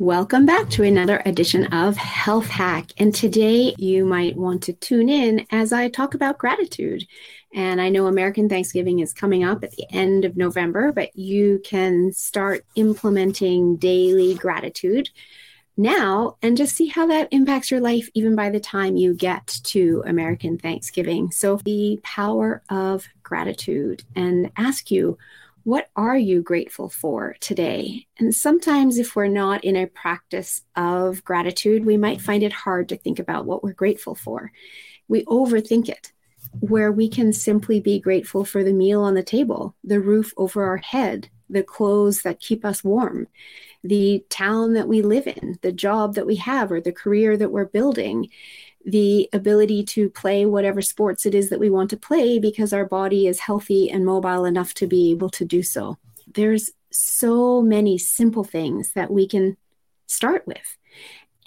Welcome back to another edition of Health Hack. And today you might want to tune in as I talk about gratitude. And I know American Thanksgiving is coming up at the end of November, but you can start implementing daily gratitude now and just see how that impacts your life even by the time you get to American Thanksgiving. So, the power of gratitude and ask you, what are you grateful for today? And sometimes, if we're not in a practice of gratitude, we might find it hard to think about what we're grateful for. We overthink it, where we can simply be grateful for the meal on the table, the roof over our head, the clothes that keep us warm, the town that we live in, the job that we have, or the career that we're building the ability to play whatever sports it is that we want to play because our body is healthy and mobile enough to be able to do so. There's so many simple things that we can start with.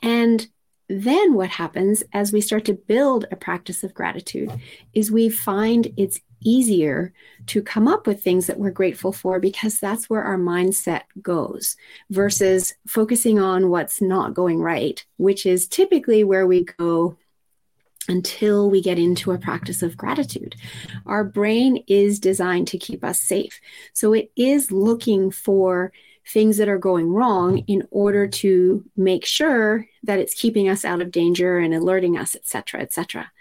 And then what happens as we start to build a practice of gratitude is we find it's easier to come up with things that we're grateful for because that's where our mindset goes versus focusing on what's not going right, which is typically where we go until we get into a practice of gratitude. Our brain is designed to keep us safe. So it is looking for things that are going wrong in order to make sure that it's keeping us out of danger and alerting us, etc., etc.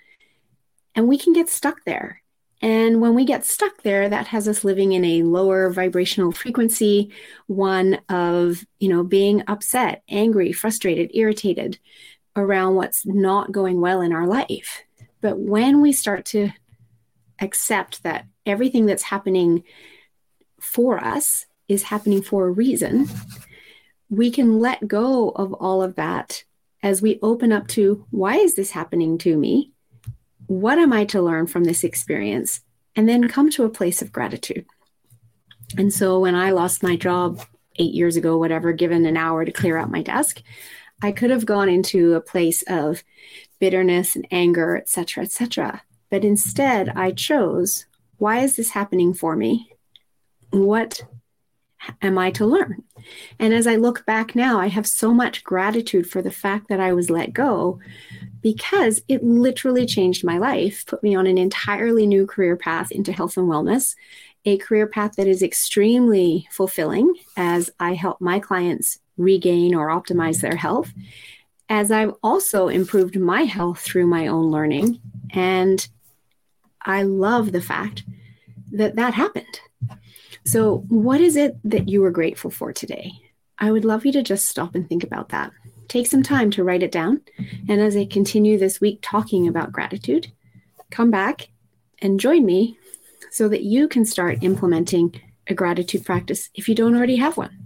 And we can get stuck there. And when we get stuck there, that has us living in a lower vibrational frequency, one of, you know, being upset, angry, frustrated, irritated, around what's not going well in our life. But when we start to accept that everything that's happening for us is happening for a reason, we can let go of all of that as we open up to why is this happening to me? What am I to learn from this experience? And then come to a place of gratitude. And so when I lost my job eight years ago, whatever, given an hour to clear out my desk, I could have gone into a place of bitterness and anger, etc., etc. But instead, I chose why is this happening for me? What am I to learn? And as I look back now, I have so much gratitude for the fact that I was let go because it literally changed my life, put me on an entirely new career path into health and wellness, a career path that is extremely fulfilling as I help my clients regain or optimize mm-hmm. their health. As I've also improved my health through my own learning. And I love the fact that that happened. So, what is it that you are grateful for today? I would love you to just stop and think about that. Take some time to write it down. And as I continue this week talking about gratitude, come back and join me so that you can start implementing a gratitude practice if you don't already have one.